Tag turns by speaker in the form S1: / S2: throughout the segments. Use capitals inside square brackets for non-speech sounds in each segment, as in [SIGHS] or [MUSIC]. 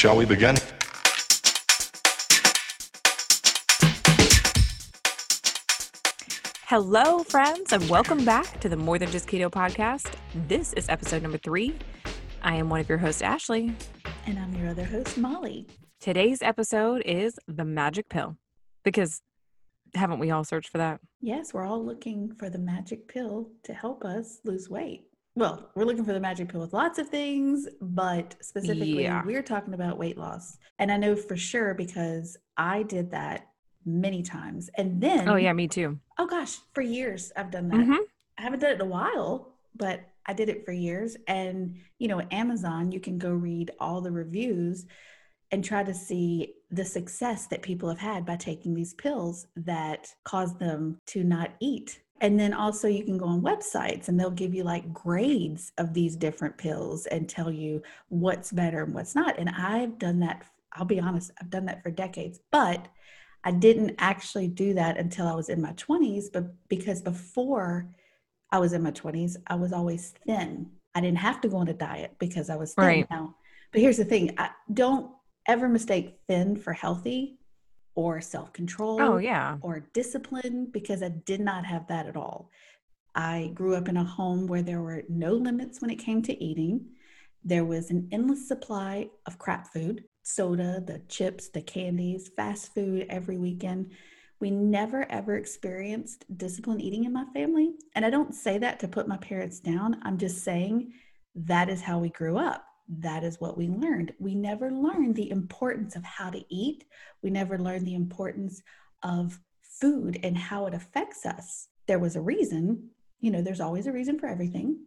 S1: Shall we begin?
S2: Hello, friends, and welcome back to the More Than Just Keto podcast. This is episode number three. I am one of your hosts, Ashley.
S3: And I'm your other host, Molly.
S2: Today's episode is the magic pill because haven't we all searched for that?
S3: Yes, we're all looking for the magic pill to help us lose weight. Well, we're looking for the magic pill with lots of things, but specifically,
S2: Yeah.
S3: we're talking about weight loss. And I know for sure because I did that many times. And then,
S2: Oh, yeah, me too.
S3: oh gosh, for years I've done that.
S2: hmm
S3: I haven't done it in a while, but I did it for years. And, you know, Amazon, you can go read all the reviews and try to see the success that people have had by taking these pills that cause them to not eat. And then also, you can go on websites and they'll give you like grades of these different pills and tell you what's better and what's not. And I've done that, I'll be honest, I've done that for decades. But I didn't actually do that until I was in my 20s, but because before I was in my 20s, I was always thin. I didn't have to go on a diet because I was thin
S2: Right.
S3: now. But here's the thing I, don't ever mistake thin for healthy or self control
S2: Oh, yeah.
S3: or discipline because I did not have that at all. I grew up in a home where there were no limits when it came to eating. There was an endless supply of crap food, soda, the chips, the candies, fast food every weekend. We never ever experienced disciplined eating in my family. And I don't say that to put my parents down. I'm just saying that is how we grew up. That is what we learned. We never learned the importance of how to eat. We never learned the importance of food and how it affects us. There was a reason, you know, there's always a reason for everything.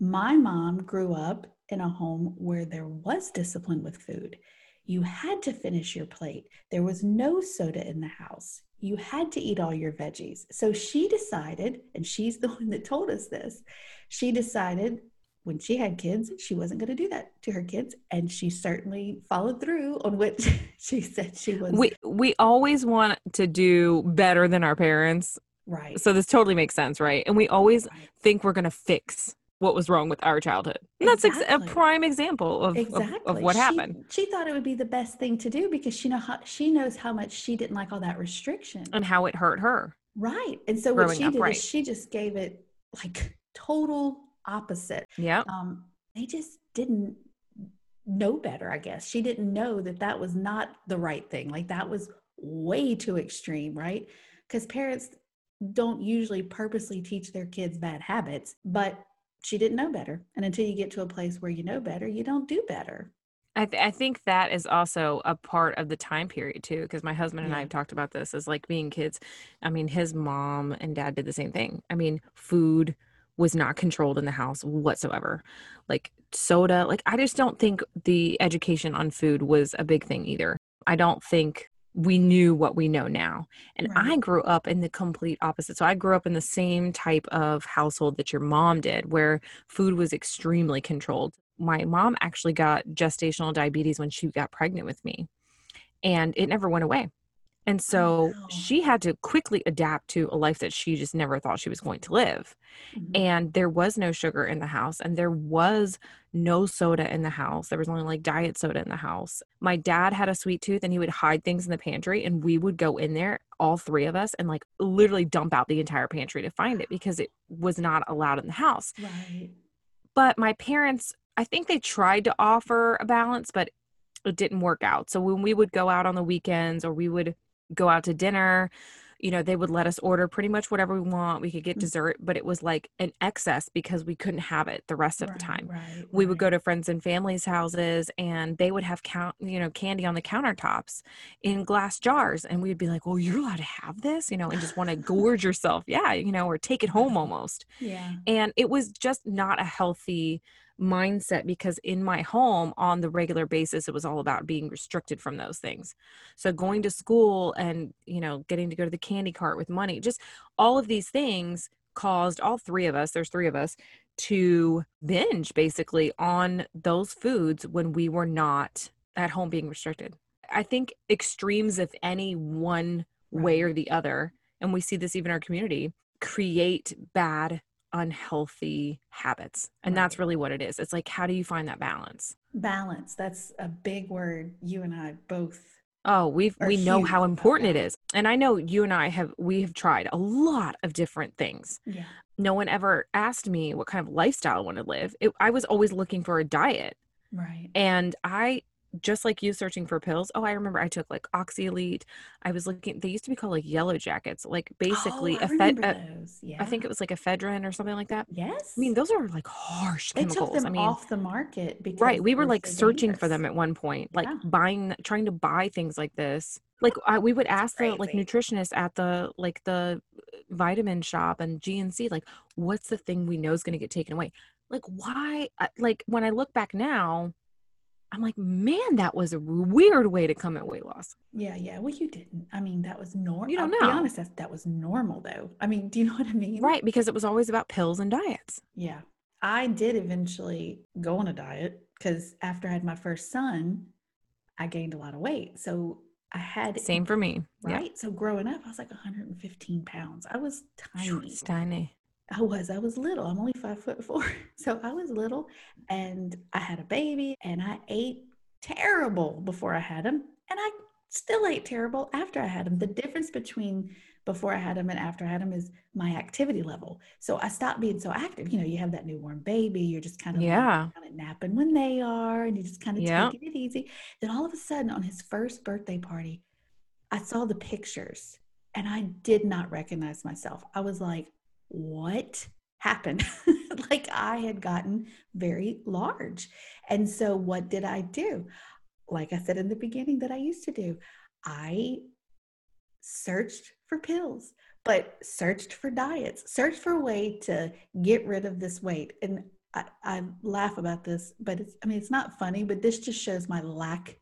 S3: My mom grew up in a home where there was discipline with food. You had to finish your plate. There was no soda in the house. You had to eat all your veggies. So she decided, and she's the [LAUGHS] one that told us this, she decided when she had kids, she wasn't going to do that to her kids. And she certainly followed through on what [LAUGHS] she said she was.
S2: We we always want to do better than our parents.
S3: right.
S2: So this totally makes sense, right? And we always
S3: right.
S2: think we're going to fix what was wrong with our childhood. And that's ex- a prime example of, of,
S3: exactly
S2: of what
S3: She-
S2: happened
S3: She thought it would be the best thing to do because she know how she knows how much she didn't like all that restriction.
S2: and how it hurt her.
S3: right. And so what she
S2: up,
S3: did
S2: right.
S3: is she just gave it like total opposite.
S2: Yeah.
S3: Um, they just didn't know better, I guess. She didn't know that that was not the right thing. Like that was way too extreme, right? Because parents don't usually purposely teach their kids bad habits, but she didn't know better. And until you get to a place where you know better, you don't do better.
S2: I, th- I think that is also a part of the time period too, because my husband and I have talked about this as like being kids. I mean, his mom and dad did the same thing. I mean, food was not controlled in the house whatsoever. Like soda, like I just don't think the education on food was a big thing either. I don't think we knew what we know now. And I grew up in the complete opposite. So I grew up in the same type of household that your mom did, where food was extremely controlled. My mom actually got gestational diabetes when she got pregnant with me, and it never went away. And so
S3: wow.
S2: she had to quickly adapt to a life that she just never thought she was going to live.
S3: Mhm.
S2: And there was no sugar in the house, and there was no soda in the house. There was only like diet soda in the house. My dad had a sweet tooth, and he would hide things in the pantry, and we would go in there, all three of us, and like literally dump out the entire pantry to find it because it was not allowed in the house.
S3: Right.
S2: But my parents, I think they tried to offer a balance, but it didn't work out. So when we would go out on the weekends or we would go out to dinner, you know, they would let us order pretty much whatever we want. We could get
S3: Mm.
S2: dessert, but it was like an excess because we couldn't have it the rest of the time.
S3: Right.
S2: We would go to friends and families' houses and they would have count, you know, candy on the countertops in glass jars. And we'd be like, well you're allowed to have this, you know, and just want to [LAUGHS] gorge yourself. Yeah, you know, or take it home almost
S3: Yeah.
S2: and it was just not a healthy mindset because in my home on the regular basis it was all about being restricted from those things. So going to school and you know getting to go to the candy cart with money just all of these things caused all three of us there's three of us to binge basically on those foods when we were not at home being restricted. I think extremes if any one way or the other and we see this even in our community create bad unhealthy habits and that's really what it is it's like how do you find that balance
S3: Balance. That's a big word. You and I both.
S2: Oh, we've we know
S3: huge
S2: how important it is. And I know you and I have we have tried a lot of different things.
S3: Yeah.
S2: No one ever asked me what kind of lifestyle I want to live. It, I was always looking for a diet.
S3: Right.
S2: And I, just like you searching for pills, oh, I remember I took like Oxy Elite. I was looking, they used to be called like yellow jackets, like
S3: Oh,
S2: basically
S3: I
S2: a
S3: remember
S2: uh,
S3: those.
S2: I think it was like ephedrine or something like that.
S3: Yes.
S2: I mean, those are like harsh
S3: they took
S2: chemicals. I
S3: them
S2: mean,
S3: off the market Because
S2: right.
S3: We
S2: were like
S3: so
S2: searching for them at one point, like
S3: Yeah.
S2: buying, trying to buy things like this. Like I, we would ask the like nutritionist at the like the uh, vitamin shop and GNC, like, what's the thing we know is going to get taken away? Like, why? Like when I look back now, I'm like, man, that was a weird way to come at weight loss.
S3: Yeah, yeah. Well, you didn't. I mean, that was normal.
S2: You
S3: I'll
S2: don't
S3: be
S2: know.
S3: honest, that, that was normal though. I mean, [LAUGHS] do you know what I mean?
S2: Right. Because it was always about pills and diets.
S3: Yeah. I did eventually go on a diet because after I had my first son, I gained a lot of weight. So I had,
S2: Same for me. Yeah.
S3: right? So growing up, I was like 115 pounds. I was tiny.
S2: It's tiny.
S3: I was. I was little. I'm only five foot four. [LAUGHS] So I was little and I had a baby and I ate terrible before I had him. And I still ate terrible after I had him. The difference between before I had him and after I had him is my activity level. So I stopped being so active. You know, you have that newborn baby, you're just kind of
S2: Yeah.
S3: kind of napping when they are, and you just kind of
S2: Yeah.
S3: taking it easy. Then all of a sudden, on his first birthday party, I saw the pictures and I did not recognize myself. I was like, what happened? [LAUGHS] like I had gotten very large. And so what did I do? Like I said in the beginning that I used to do, I searched for pills, but searched for diets, searched for a way to get rid of this weight. And I, I laugh about this, but it's, I mean, it's not funny, but this just shows my lack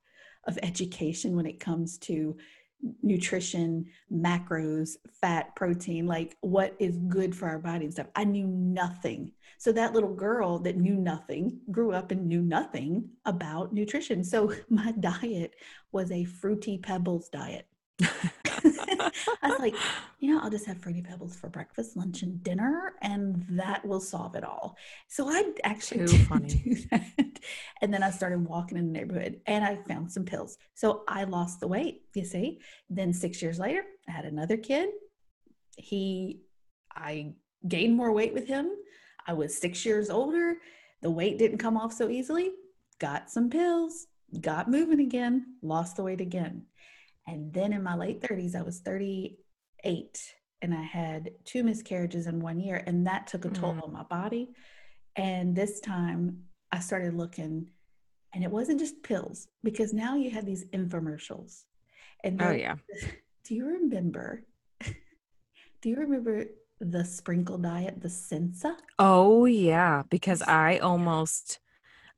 S3: of education when it comes to nutrition, macros, fat, protein, like what is good for our body and stuff. I knew nothing. So that little girl that knew nothing grew up and knew nothing about nutrition. So [LAUGHS] my diet was a fruity pebbles diet. [LAUGHS] I was like, [LAUGHS] you know, I'll just have fruity pebbles for breakfast, lunch, and dinner, and that will solve it all. So I actually
S2: Too
S3: did [LAUGHS]
S2: funny.
S3: do that. And then I started walking in the neighborhood and I found some pills. So I lost the weight, you see. Then six years later, I had another kid. He, I gained more weight with him. I was six years older. The weight didn't come off so easily. Got some pills, got moving again, lost the weight again. And then in my late 30s, I was 38 and I had two miscarriages in one year, and that took a toll
S2: Mm.
S3: on my body. And this time I started looking, and it wasn't just pills because now you had these infomercials. And
S2: Oh, yeah. [LAUGHS]
S3: do you remember? Do you remember the sprinkle diet, the Sensa?
S2: Oh, yeah. Because I almost,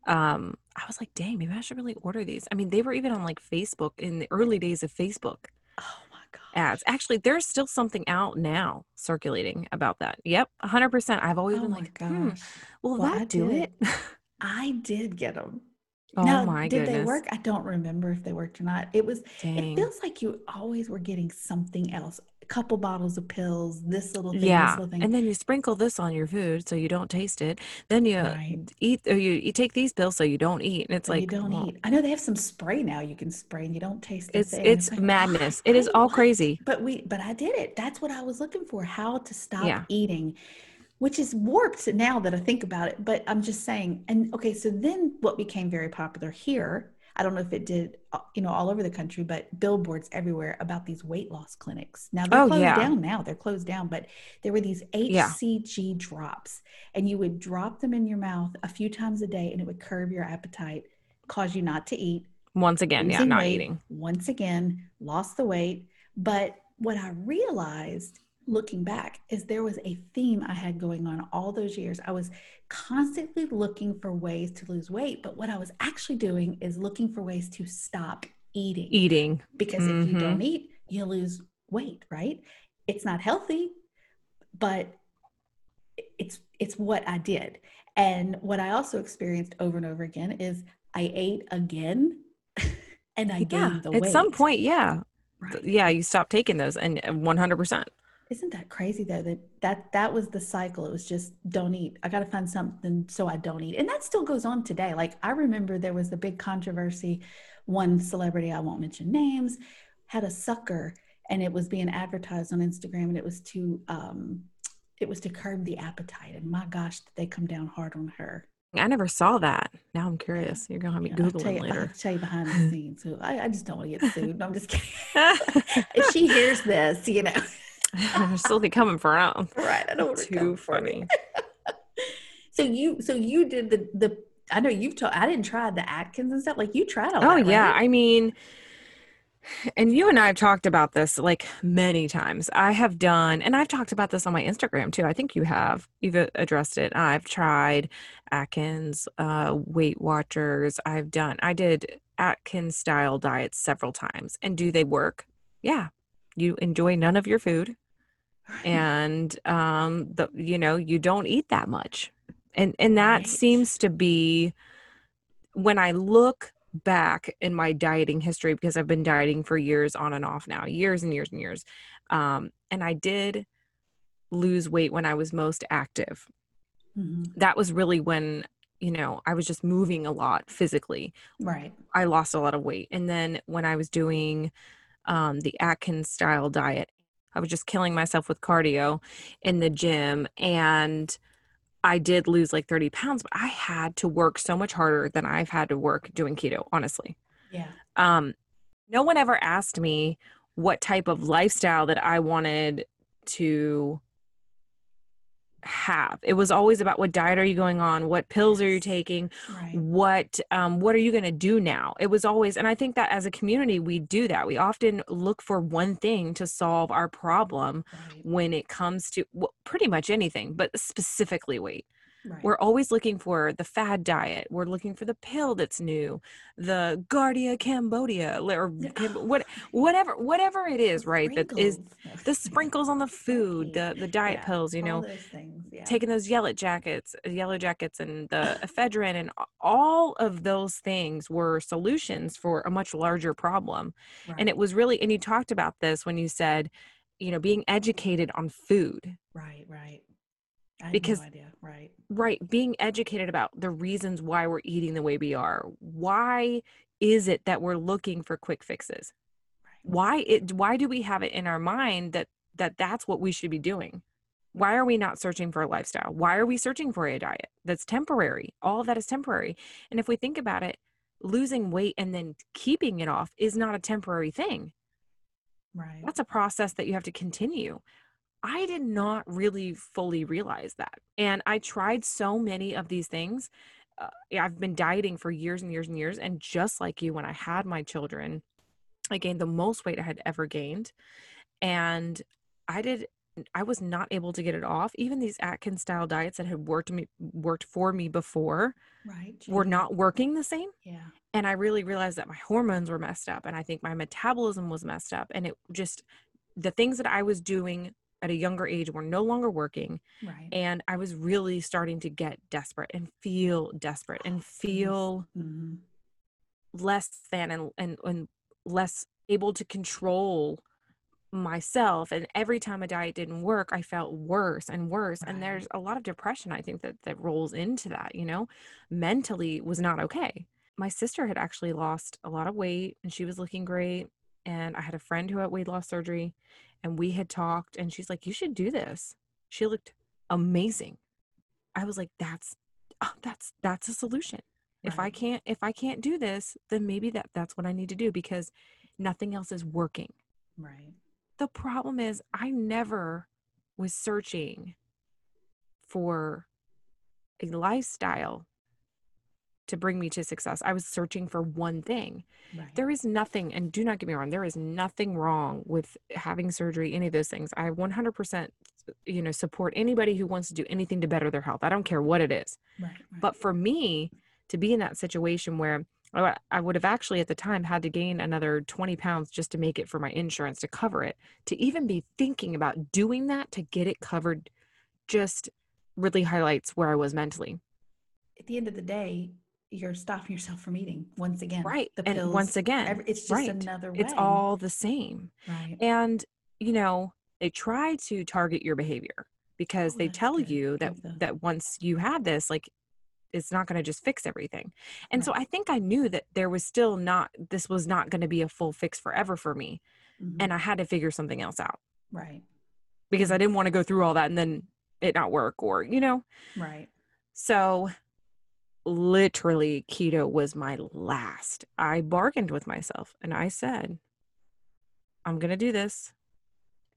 S2: um, I was like, dang, maybe I should really order these. I mean, they were even on like Facebook in the early days of Facebook
S3: Oh my god.
S2: ads. Actually, there's still something out now circulating about that. Yep, 100%. I've always
S3: Oh
S2: been like, hmm,
S3: gosh.
S2: will
S3: Well, I
S2: that do it? [LAUGHS]
S3: I did get them.
S2: Oh
S3: Now,
S2: my
S3: did they work? I don't remember if they worked or not. It was, it feels like you always were getting something else. Couple bottles of pills, this little thing, this
S2: Yeah.
S3: little thing.
S2: And then you sprinkle this on your food so you don't taste it. Then you
S3: Right.
S2: eat or you, you take these pills so you don't eat. And it's
S3: like you don't eat. I know they have some spray now you can spray and you don't taste a
S2: it's it's
S3: like,
S2: madness. It is all
S3: what?
S2: crazy.
S3: But we, but I did it. That's what I was looking for. How to stop
S2: Yeah.
S3: eating, which is warped now that I think about it. But I'm just saying. And okay, so then what became very popular here? I don't know if it did, uh, you know, all over the country, but billboards everywhere about these weight loss clinics. Now they're
S2: Oh,
S3: closed
S2: yeah.
S3: down. Now they're closed down, but there were these
S2: Yeah.
S3: HCG drops, and you would drop them in your mouth a few times a day, and it would curb your appetite, cause you not to eat
S2: Once again, yeah, not
S3: weight
S2: eating.
S3: once again lost the weight but what i realized looking back is there was a theme i had going on all those years i was constantly looking for ways to lose weight but what i was actually doing is looking for ways to stop eating
S2: Eating.
S3: because if you don't mm-hmm. eat you lose weight right it's not healthy but it's it's what i did and what i also experienced over and over again is i ate again [LAUGHS] and i
S2: Yeah.
S3: gained the
S2: At
S3: weight
S2: some point, yeah.
S3: right
S2: Yeah, you stop taking those and and 100%.
S3: Isn't that crazy though that that that was the cycle. It was just don't eat. I got to find something so I don't eat. And that still goes on today. Like I remember there was a big controversy one celebrity I won't mention names had a sucker and it was being advertised on Instagram and it was to um it was to curb the appetite and my gosh did they come down hard on her
S2: I never saw that. Now I'm curious. You're gonna have me
S3: yeah,
S2: it later.
S3: I'll tell you behind the [LAUGHS] scenes. So I, I just don't want to get sued. I'm just kidding. [LAUGHS] [LAUGHS] if she hears this, you know, [LAUGHS]
S2: still be coming for out. [LAUGHS]
S3: right? I don't
S2: Too
S3: come for me.
S2: funny. [LAUGHS]
S3: So you, so you did the the. I know you've told. I didn't try the Atkins and stuff. Like you tried all
S2: Oh
S3: that,
S2: yeah,
S3: right?
S2: I mean, and you and I have talked about this like many times. I have done, and I've talked about this on my Instagram too. I think you have. You've addressed it. I've tried Atkins, uh, Weight Watchers. I've done. I did Atkins style diets several times, and do they work? Yeah. You enjoy none of your food, [LAUGHS] and um, the you know you don't eat that much, and and that
S3: Right.
S2: seems to be when I look back in my dieting history because I've been dieting for years on and off now, years and years and years. Um, and I did lose weight when I was most active.
S3: Mhm.
S2: That was really when, you know, I was just moving a lot physically.
S3: Right.
S2: I lost a lot of weight. And then when I was doing um, the Atkins style diet, I was just killing myself with cardio in the gym. And I did lose like 30 pounds, but I had to work so much harder than I've had to work doing keto, honestly.
S3: Yeah.
S2: Um, no one ever asked me what type of lifestyle that I wanted to have. It was always about what diet are you going on, what pills are you taking,
S3: Right.
S2: what um what are you going to do now it was always and i think that as a community we do that we often look for one thing to solve our problem
S3: Right.
S2: when it comes to well, pretty much anything but specifically weight
S3: Right.
S2: we're always looking for the fad diet we're looking for the pill that's new the Garcinia cambogia or what [LAUGHS] whatever whatever it is right that is [LAUGHS] the sprinkles on the food the the diet
S3: Yeah,
S2: pills you know
S3: those things. Yeah.
S2: taking those yellow jackets, yellow jackets, and the ephedrine, and all of those things were solutions for a much larger problem. And it was really, and you talked about this when you said, you know, being educated on food,
S3: Right. Right.
S2: Because
S3: no. Right.
S2: right, being educated about the reasons why we're eating the way we are. Why is it that we're looking for quick fixes?
S3: Right.
S2: Why it? Why do we have it in our mind that that that's what we should be doing? Why are we not searching for a lifestyle? Why are we searching for a diet that's temporary? All of that is temporary. And if we think about it, losing weight and then keeping it off is not a temporary thing.
S3: Right.
S2: That's a process that you have to continue. I did not really fully realize that. And I tried so many of these things. Uh, I've been dieting for years and years and years. And just like you, when I had my children, I gained the most weight I had ever gained. And I did I was not able to get it off. Even these Atkins style diets that had worked me worked for me before
S3: Right.
S2: were not working the same.
S3: Yeah.
S2: And I really realized that my hormones were messed up and I think my metabolism was messed up and it just the things that I was doing at a younger age were no longer working
S3: Right.
S2: and I was really starting to get desperate and feel desperate and feel
S3: hmm
S2: less than and, and and less able to control myself and every time a diet didn't work i felt worse and worse and there's a lot of depression i think that that rolls into that you know? Mentally was not okay. My sister had actually lost a lot of weight and she was looking great and i had a friend who had weight loss surgery and we had talked and she's like you should do this. She looked amazing. I was like that's oh, that's that's a solution. If i can't if i can't do this then maybe that that's what i need to do because nothing else is working.
S3: Right.
S2: the problem is i never was searching for a lifestyle to bring me to success i was searching for one thing
S3: Right.
S2: there is nothing and do not get me wrong there is nothing wrong with having surgery any of those things i 100% you know support anybody who wants to do anything to better their health i don't care what it is
S3: Right. right.
S2: but for me to be in that situation where I I would have actually at the time had to gain another 20 pounds just to make it for my insurance to cover it, to even be thinking about doing that to get it covered just really highlights where I was mentally.
S3: at the end of the day, you're stopping yourself from eating once again.
S2: Right.
S3: The
S2: and
S3: pills.
S2: once again,
S3: every- it's just
S2: right.
S3: another way.
S2: it's all the same.
S3: right.
S2: And, you know, they try to target your behavior because
S3: Oh,
S2: they tell
S3: good.
S2: you that that once you have this like it's not going to just fix everything and so i think i knew that there was still not this was not going to be a full fix forever for me
S3: Mhm.
S2: and i had to figure something else out
S3: right,
S2: because i didn't want to go through all that and then it not work or you know
S3: right.
S2: so literally keto was my last. I bargained with myself and i said i'm going to do this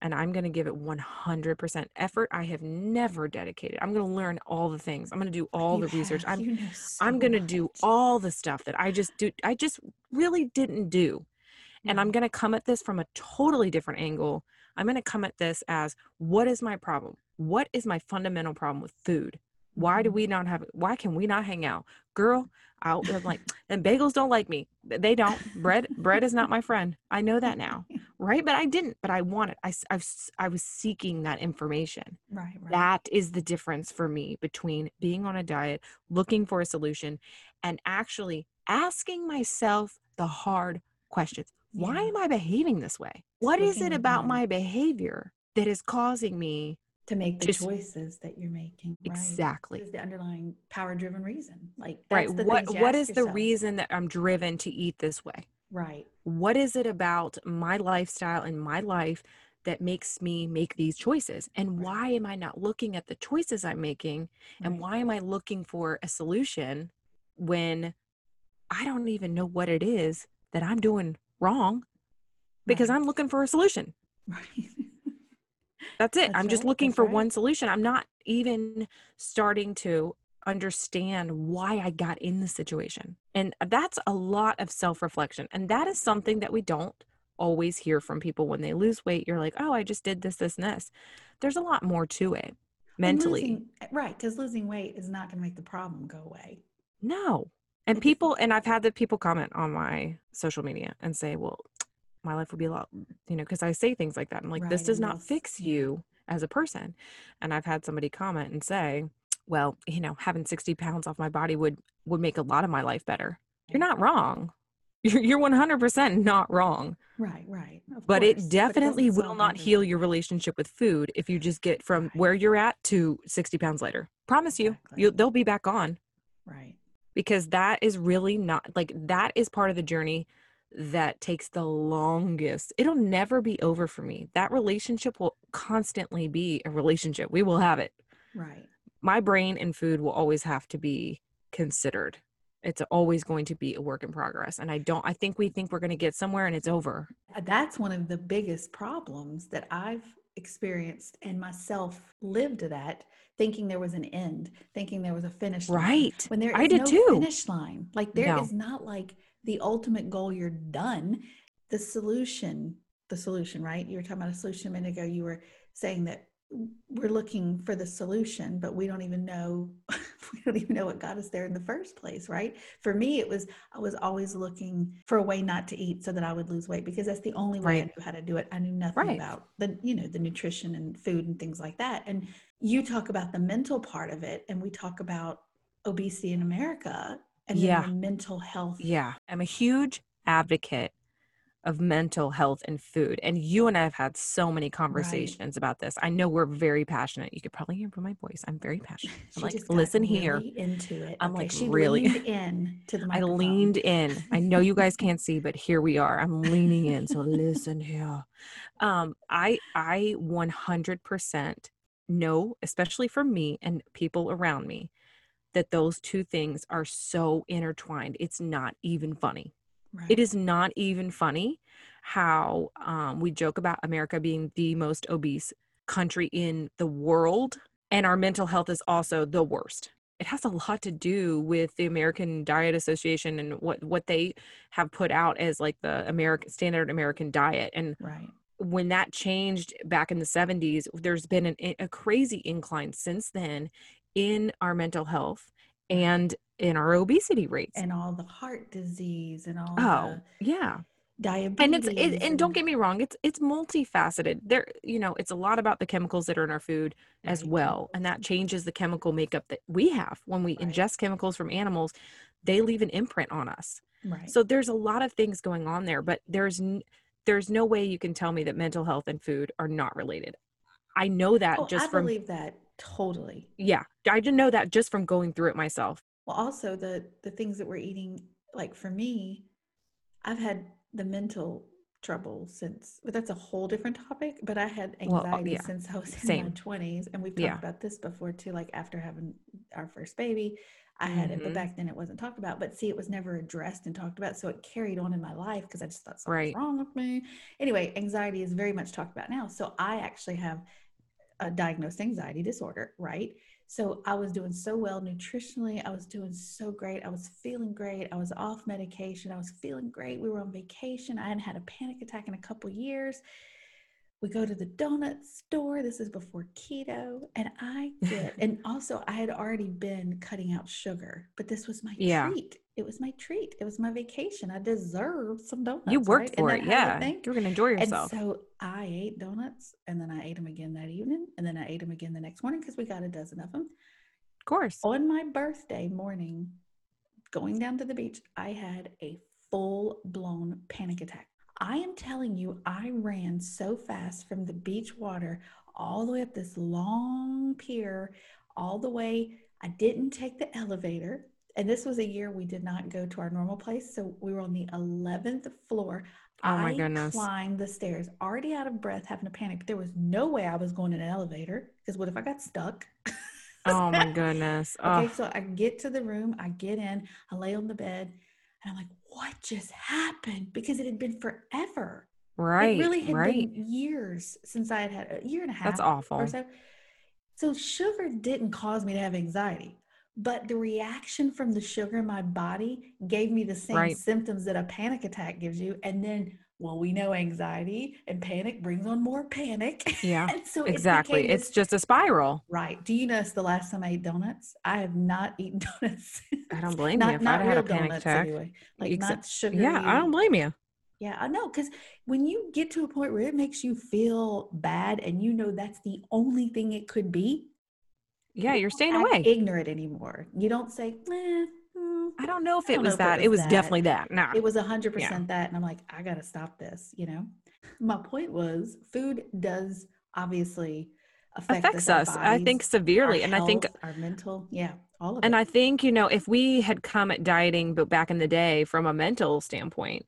S2: and i'm going to give it 100% effort. I have never dedicated. I'm going to learn all the things. I'm going to do all
S3: You
S2: the research.
S3: have-
S2: i'm
S3: so
S2: i'm going to do all the stuff that i just do i just really didn't do. And i'm
S3: mm-hmm.
S2: going to come at this from a totally different angle. I'm going to come at this as what is my problem? What is my fundamental problem with food why do
S3: Mhm.
S2: we not have why can we not hang out? Girl I, i'm like and bagels don't like me. They don't. Bread bread is not my friend. I know that now. [LAUGHS] Right? But i didn't but i wanted i I was, I was seeking that information.
S3: Right, right.
S2: that is the difference for me between being on a diet looking for a solution and actually asking myself the hard questions. Why
S3: Yeah.
S2: am i behaving this way? What is it about my behavior that is causing me
S3: to make the
S2: Just-
S3: choices that you're making. Right.
S2: exactly
S3: What is the underlying power driven reason? Like
S2: right what what is the reason that i'm driven to eat this way
S3: Right.
S2: what is it about my lifestyle and my life that makes me make these choices and
S3: Right.
S2: why am i not looking at the choices i'm making and
S3: right.
S2: why am i looking for a solution when i don't even know what it is that i'm doing wrong because i'm looking for a solution [LAUGHS]
S3: right.
S2: That's it.
S3: That's
S2: i'm just
S3: right,
S2: looking
S3: that's
S2: for
S3: right.
S2: one solution. I'm not even starting to understand why i got in the situation and that's a lot of self-reflection and that is something that we don't always hear from people when they lose weight. You're like oh i just did this this and this. There's a lot more to it mentally.
S3: losing- eh, right, because losing weight is not going to make the problem go away.
S2: no and people and i've had the people comment on my social media and say well my life would be a lot you know because i say things like that i'm like this does not fix you as a person. And i've had somebody comment and say well you know having 60 pounds off my body would would make a lot of my life better. You're not wrong. [LAUGHS] You're, you're 100% not wrong.
S3: Right, right. of
S2: but
S3: course,
S2: it definitely
S3: doesn't
S2: will not heal your relationship with food if you just get from
S3: Right.
S2: where you're at to 60 pounds later. Promise you
S3: Exactly.
S2: you they'll be back on.
S3: Right.
S2: because that is really not like that is part of the journey that takes the longest. It'll never be over for me. That relationship will constantly be a relationship. We will have it.
S3: Right.
S2: My brain and food will always have to be considered. It's always going to be a work in progress. And I don't, I think we think we're going to get somewhere and it's over.
S3: Uh, That's one of the biggest problems that I've experienced and myself lived that thinking there was an end, thinking there was a finish line.
S2: Right.
S3: When there is
S2: I did
S3: no
S2: too.
S3: finish line. Like there is
S2: No.
S3: not like the ultimate goal, you're done. The solution, the solution, right? You were talking about a solution a minute ago. You were saying that we're looking for the solution, but we don't even know [LAUGHS] we don't even know what got us there in the first place, right? For me, it was I was always looking for a way not to eat so that I would lose weight because that's the only way I knew how to do it. I knew nothing
S2: Right.
S3: about the, you know, the nutrition and food and things like that. And you talk about the mental part of it, and we talk about obesity in America and
S2: Yeah.
S3: mental health.
S2: Yeah. I'm a huge advocate of mental health and food. And you and I have had so many conversations about this. I know we're very passionate. You could probably hear from my voice. I'm very passionate. [LAUGHS] I'm like, listen here.
S3: into it.
S2: I'm
S3: okay,
S2: like,
S3: she
S2: really-
S3: leaned in to the [LAUGHS]
S2: I leaned in. I know you guys can't see, but here we are. I'm leaning in. So listen here. [LAUGHS] Um, I I 100% know, especially for me and people around me, that those two things are so intertwined. It's not even funny.
S3: Right.
S2: It is not even funny how um, we joke about America being the most obese country in the world, and our mental health is also the worst. It has a lot to do with the American Diet Association and what what they have put out as like the American standard American diet. And
S3: right.
S2: when that changed back in the 70s, there's been an, a crazy incline since then in our mental health
S3: mm-hmm.
S2: and in our obesity rates.
S3: And all the heart disease and all
S2: Oh, yeah.
S3: diabetes.
S2: And it's it, and don't get me wrong, it's it's multifaceted. There, you know, it's a lot about the chemicals that are in our food as
S3: Right,
S2: well, and that changes the chemical makeup that we have when we
S3: Right.
S2: ingest chemicals from animals. They leave an imprint on us.
S3: Right.
S2: So there's a lot of things going on there, but there's n- there's no way you can tell me that mental health and food are not related. I know that
S3: Oh,
S2: just
S3: I
S2: from
S3: believe that totally.
S2: yeah, I didn't know that just from going through it myself.
S3: Well, also the the things that we're eating, like for me, I've had the mental trouble since, but that's a whole different topic. But I had
S2: Well, uh,
S3: anxiety
S2: yeah,
S3: since I was in my twenties, and we've talked
S2: Yeah.
S3: about this before too. Like after having our first baby, I had it, but
S2: Mhm.
S3: back then it wasn't talked about. But see, it was never addressed and talked about, so it carried on in my life because I just thought something was
S2: Right.
S3: wrong with me. Anyway, anxiety is very much talked about now. So I actually have a diagnosed anxiety disorder, right? So I was doing so well nutritionally. I was doing so great. I was feeling great. I was off medication. I was feeling great. We were on vacation. I hadn't had a panic attack in a couple years. We go to the donut store. This is before keto. And I get, [LAUGHS] and also I had already been cutting out sugar, but this was my
S2: Yeah.
S3: treat. It was my treat. It was my vacation. I deserved some donuts.
S2: You worked
S3: right?
S2: For it. Yeah.
S3: think?
S2: You were going to enjoy yourself.
S3: And
S2: yourself.
S3: so I ate donuts and then I ate them again that evening and then I ate them again the next morning because we got a dozen of them.
S2: of course.
S3: On my birthday morning, going down to the beach, I had a full blown panic attack. I am telling you, I ran so fast from the beach water all the way up this long pier, all the way. I didn't take the elevator. And this was a year we did not go to our normal place. So we were on the 11th floor.
S2: Oh my
S3: I
S2: goodness.
S3: climbed the stairs, already out of breath, having a panic. But there was no way I was going in an elevator because what if I got stuck?
S2: Oh my [LAUGHS] goodness.
S3: Okay, so I get to the room, I get in, I lay on the bed, and I'm like, what just happened? Because it had been forever.
S2: right.
S3: it really had
S2: right.
S3: been years since I had had a year and a half
S2: That's awful.
S3: or so. So sugar didn't cause me to have anxiety, but the reaction from the sugar in my body gave me the same
S2: Right.
S3: symptoms that a panic attack gives you. And then, well, we know anxiety and panic brings on more panic.
S2: Yeah. [LAUGHS]
S3: and so
S2: Exactly.
S3: became
S2: It's just a spiral.
S3: Right. Do you notice the last time I ate donuts? I have not eaten [LAUGHS] donuts.
S2: I don't blame you.
S3: not,
S2: If
S3: not
S2: I'd had a panic attack.
S3: anyway. Like
S2: Exa-
S3: not sugary.
S2: Yeah, I don't blame you.
S3: Yeah, I know. Because when you get to a point where it makes you feel bad and you know that's the only thing it could be,
S2: Yeah,
S3: you
S2: you're staying away.
S3: ignorant anymore. You don't say, eh,
S2: I don't know if it was
S3: know if it
S2: that. It was
S3: that.
S2: definitely that. Nah.
S3: it was 100% that. And I'm like, I got to stop this, you know? My point was food does obviously affect
S2: affects us, I think, severely. And I think
S3: our mental, yeah, all of
S2: And
S3: it.
S2: I think, you know, if we had come at dieting, but back in the day from a mental standpoint,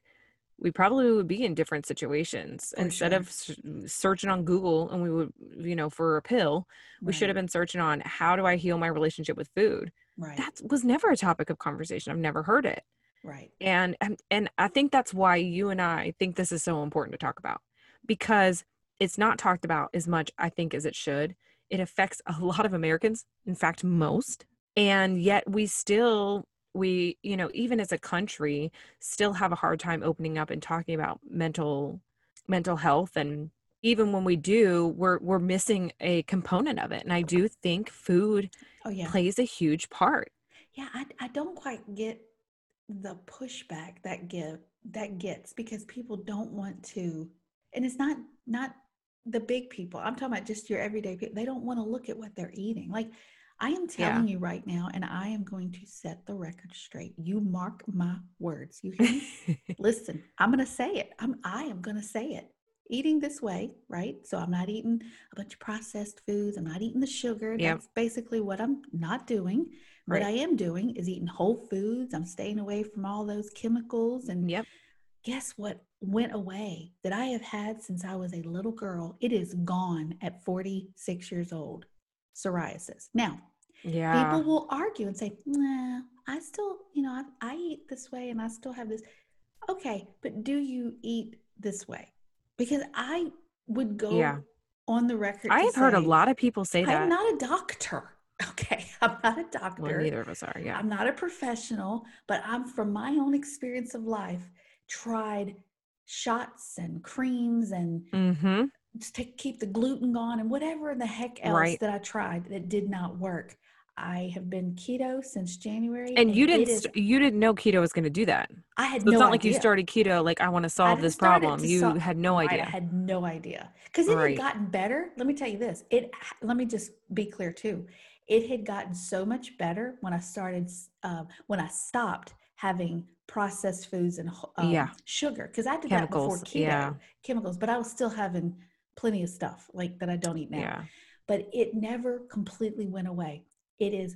S2: we probably would be in different situations.
S3: For
S2: Instead
S3: sure.
S2: of s- searching on Google and we would, you know, for a pill, we should have been searching on how do I heal my relationship with food?
S3: Right,
S2: That was never a topic of conversation. I've never heard it.
S3: right.
S2: And and, and I think that's why you and I think this is so important to talk about because it's not talked about as much I think as it should. It affects a [LAUGHS] lot of Americans, in fact most, and yet we still we, you know, even as a country still have a hard time opening up and talking about mental mental health and even when we do, we're we're missing a component of it. And I do think food
S3: Oh, yeah.
S2: plays a huge part.
S3: Yeah, I, I don't quite get the pushback that give that gets because people don't want to, and it's not not the big people. I'm talking about just your everyday people. They don't want to look at what they're eating. Like I am
S2: Yeah.
S3: telling you right now, and I am going to set the record straight. You mark my words. You hear me? [LAUGHS] Listen, I'm going to say it. I'm I am going to say it. Eating this way, right? So I'm not eating a bunch of processed foods. I'm not eating the sugar.
S2: Yep.
S3: That's basically what I'm not doing. What I am doing is eating whole foods. I'm staying away from all those chemicals. And
S2: yep.
S3: guess what went away that I have had since I was a little girl? It is gone at 46 years old. Psoriasis. Now,
S2: Yeah.
S3: people will argue and say, nah, I still, you know, I, I eat this way and I still have this. Okay, but do you eat this way? Because I would go
S2: Yeah.
S3: on the record.
S2: I've heard a lot of people say that.
S3: I'm not a doctor. [LAUGHS] Okay, I'm not a doctor.
S2: well, neither of us are. Yeah.
S3: I'm not a professional, but I'm from my own experience of life, tried shots and creams and
S2: Mm-hmm.
S3: just to keep the gluten gone and whatever the heck else
S2: Right.
S3: that I tried that did not work. I have been keto since January.
S2: And you didn't.
S3: is-
S2: you didn't know keto was going to do that.
S3: I had
S2: So it's
S3: no
S2: not like you started keto. Like I want to solve this problem. You
S3: sol-
S2: had no
S3: Right,
S2: idea.
S3: I had no idea because it
S2: Right.
S3: had gotten better. Let me tell you this. It. Let me just be clear too. It had gotten so much better when I started. Um, when I stopped having processed foods and um,
S2: Yeah.
S3: sugar because I did that before keto
S2: yeah.
S3: chemicals, but I was still having plenty of stuff like that I don't eat now.
S2: Yeah.
S3: But it never completely went away. It is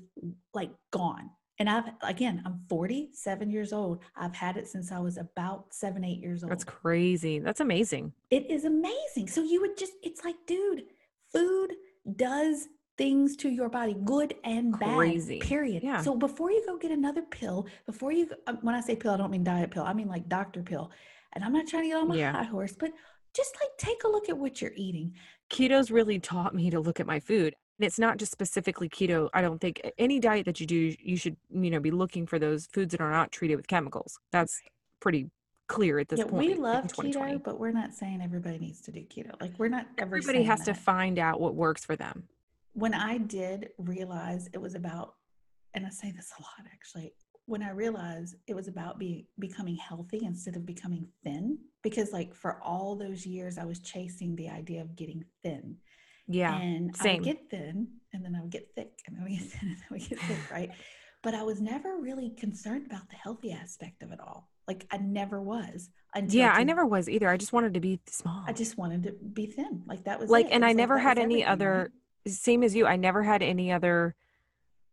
S3: like gone. And I've again, I'm 47 years old. I've had it since I was about seven, eight years old.
S2: That's crazy. That's amazing.
S3: It is amazing. So you would just, it's like, dude, food does things to your body, good and bad.
S2: Crazy.
S3: Period.
S2: Yeah.
S3: So before you go get another pill, before you, um, when I say pill, I don't mean diet pill. I mean like doctor pill. And I'm not trying to get on my
S2: Yeah.
S3: high horse, but just like take a look at what you're eating.
S2: Keto's really taught me to look at my food. And it's not just specifically keto. I don't think any diet that you do, you should, you know, be looking for those foods that are not treated with chemicals. That's pretty clear at this
S3: yeah,
S2: point.
S3: we love
S2: 2020.
S3: keto, but we're not saying everybody needs to do keto. Like we're not ever
S2: Everybody has to find out what works for them.
S3: when I did realize it was about, and I say this a lot actually, when I realized it was about be, becoming healthy instead of becoming thin, because like for all those years I was chasing the idea of getting thin.
S2: Yeah.
S3: and I would get thin and then I would get thick and then we get [LAUGHS] thin and then we get thick, [SIGHS] right? But I was never really concerned about the healthy aspect of it all. Like I never was until
S2: yeah, I never was either. I just wanted to be small.
S3: I just wanted to be thin. Like that was
S2: like,
S3: it. It
S2: and
S3: was
S2: I never
S3: that
S2: had any other, same as you, I never had any other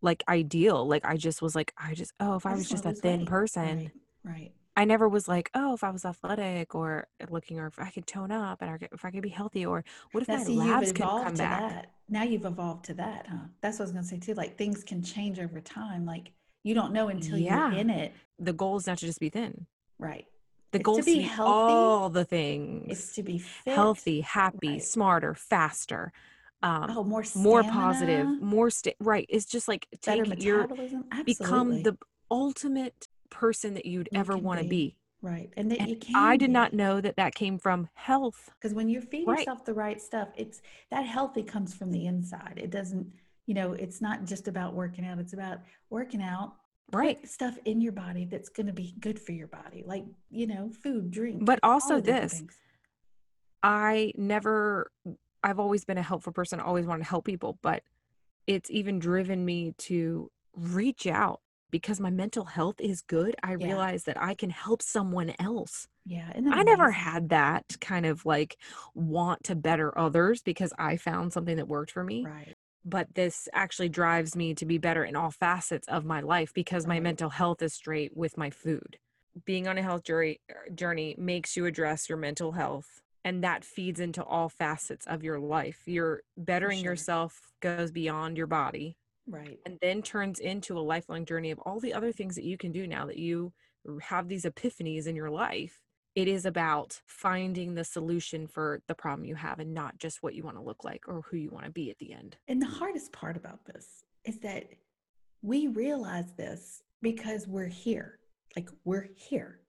S2: like ideal. Like, I just was like, I just, oh, if I, was
S3: wanna
S2: just a thin
S3: weight.
S2: person,
S3: Right, right.
S2: I never was like, oh, if I was athletic or looking, or if I could tone up and if I could be healthy, or what if
S3: Now,
S2: my
S3: see,
S2: labs could come
S3: to
S2: back?
S3: that. Now you've evolved to that, huh? That's what I was gonna say too. Like things can change over time. Like you don't know until
S2: Yeah.
S3: you're in it.
S2: The goal is not to just be thin.
S3: Right.
S2: The
S3: It's
S2: goal
S3: to
S2: is
S3: be
S2: to be
S3: healthy.
S2: all the things.
S3: It's to be fit.
S2: healthy, happy,
S3: Right.
S2: smarter, faster, um,
S3: Oh, more
S2: more positive, more sta- right. It's just like
S3: better
S2: take your become the ultimate person that you'd
S3: You
S2: ever want to
S3: be.
S2: be.
S3: right. And that
S2: And
S3: you can
S2: I did not know that that came from health.
S3: because when you're feeding
S2: Right.
S3: yourself the right stuff, it's that healthy comes from the inside. It doesn't, you know, it's not just about working out. It's about working out.
S2: Right.
S3: Stuff in your body that's going to be good for your body, like you know, food, drink.
S2: But also this. I never, I've always been a helpful person, always wanted to help people, but it's even driven me to reach out because my mental health is good. I
S3: Yeah.
S2: realize that I can help someone else.
S3: Yeah,
S2: I never had that kind of like want to better others because I found something that worked for me.
S3: Right.
S2: But this actually drives me to be better in all facets of my life because my mental health is straight with my food. Being on a health journey, er, journey makes you address your mental health, and that feeds into all facets of your life. Your bettering
S3: sure.
S2: yourself goes beyond your body
S3: Right.
S2: and then turns into a lifelong journey of all the other things that you can do now that you have these epiphanies in your life. It is about finding the solution for the problem you have and not just what you want to look like or who you want to be at the end.
S3: And the hardest part about this is that we realize this because we're here. Like we're here.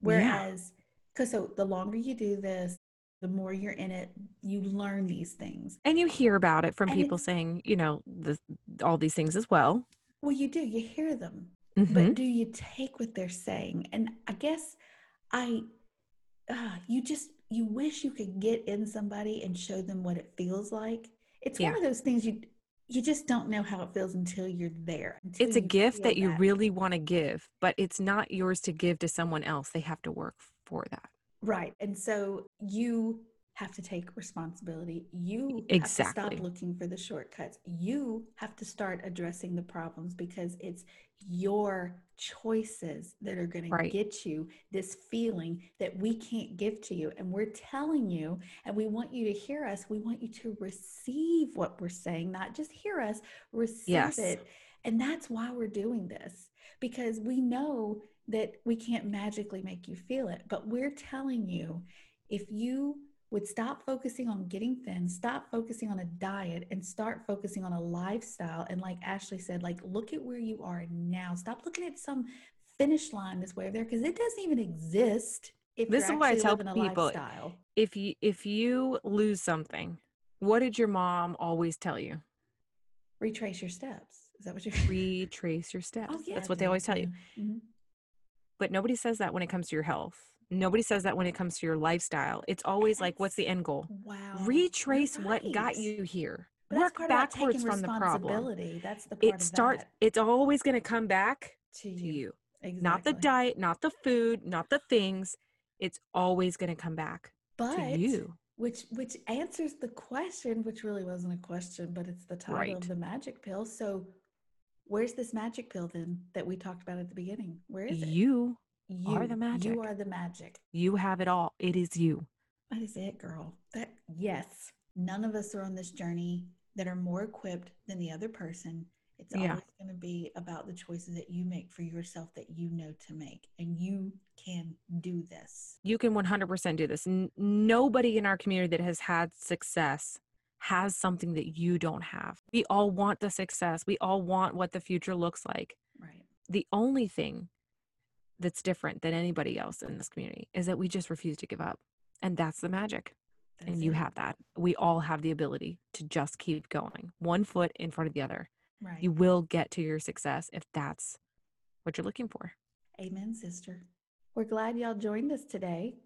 S3: Whereas, because so the longer you do this, the more you're in it, you learn these things.
S2: And you hear about it from
S3: And
S2: people saying, you know, the, all these things as well.
S3: Well, you do, you hear them,
S2: Mhm.
S3: but do you take what they're saying? And I guess I, uh, you just, you wish you could get in somebody and show them what it feels like. It's
S2: Yeah.
S3: one of those things you, you just don't know how it feels until you're there. until
S2: It's a gift
S3: feel
S2: that you really want to give, but it's not yours to give to someone else. They have to work for that.
S3: Right. And so you have to take responsibility. You have to
S2: Exactly.
S3: stop looking for the shortcuts. You have to start addressing the problems because it's your choices that are going
S2: Right.
S3: to get you this feeling that we can't give to you. And we're telling you, and we want you to hear us. We want you to receive what we're saying, not just hear us, receive
S2: Yes.
S3: it. And that's why we're doing this because we know that we can't magically make you feel it, but we're telling you if you would stop focusing on getting thin, stop focusing on a diet, and start focusing on a lifestyle. And like Ashley said, like look at where you are now. Stop looking at some finish line this way or there because it doesn't even exist if
S2: This is why I tell people,
S3: lifestyle.
S2: If you if you lose something, what did your mom always tell you?
S3: Retrace your steps. Is that what you're [LAUGHS]
S2: Retrace your steps.
S3: Oh, yeah.
S2: That's what they always tell you.
S3: Mhm.
S2: But nobody says that when it comes to your health. Nobody says that when it comes to your lifestyle. It's always like, what's the end goal?
S3: Wow.
S2: Retrace what got you here.
S3: But
S2: Work backwards from the problem.
S3: That's the part
S2: It starts. It's always going to come back
S3: to
S2: to
S3: you.
S2: you.
S3: exactly.
S2: Not the diet, not the food, not the things. It's always going to come back
S3: but
S2: to you.
S3: which which answers the question, which really wasn't a question, but it's the title
S2: Right.
S3: of the magic pill. So, where's this magic pill then that we talked about at the beginning? Where is it?
S2: You are the magic.
S3: You are the magic.
S2: you have it all. It is you.
S3: That is it, girl. That yes, none of us are on this journey that are more equipped than the other person. It's
S2: Yeah.
S3: always going to be about the choices that you make for yourself that you know to make, and you can do this.
S2: You can 100% do this. N- nobody in our community that has had success has something that you don't have. We all want the success. We all want what the future looks like.
S3: Right.
S2: the only thing that's different than anybody else in this community is that we just refuse to give up. And that's the magic.
S3: That's
S2: and you
S3: it.
S2: have that. We all have the ability to just keep going, one foot in front of the other.
S3: right.
S2: You will get to your success if that's what you're looking for.
S3: Amen, sister. We're glad y'all joined us today.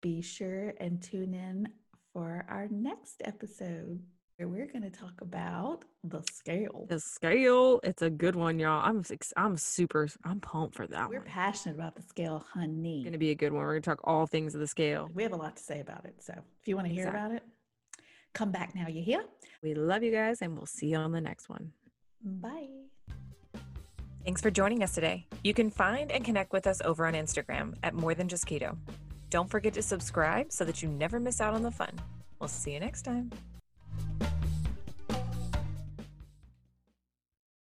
S3: Be sure and tune in for our next episode where we're going to talk about the scale.
S2: The scale, it's a good one, y'all. I'm I'm super I'm pumped for that
S3: We're
S2: one.
S3: passionate about the scale, honey.
S2: It's going to be a good one. We're going to talk all things of the scale.
S3: We have a lot to say about it. So if you want to hear
S2: Exactly.
S3: about it, come back now. You hear?
S2: We love you guys and we'll see you on the next one.
S3: Bye.
S2: Thanks for joining us today. You can find and connect with us over on Instagram at More Than Just Keto. Don't forget to subscribe so that you never miss out on the fun. We'll see you next time.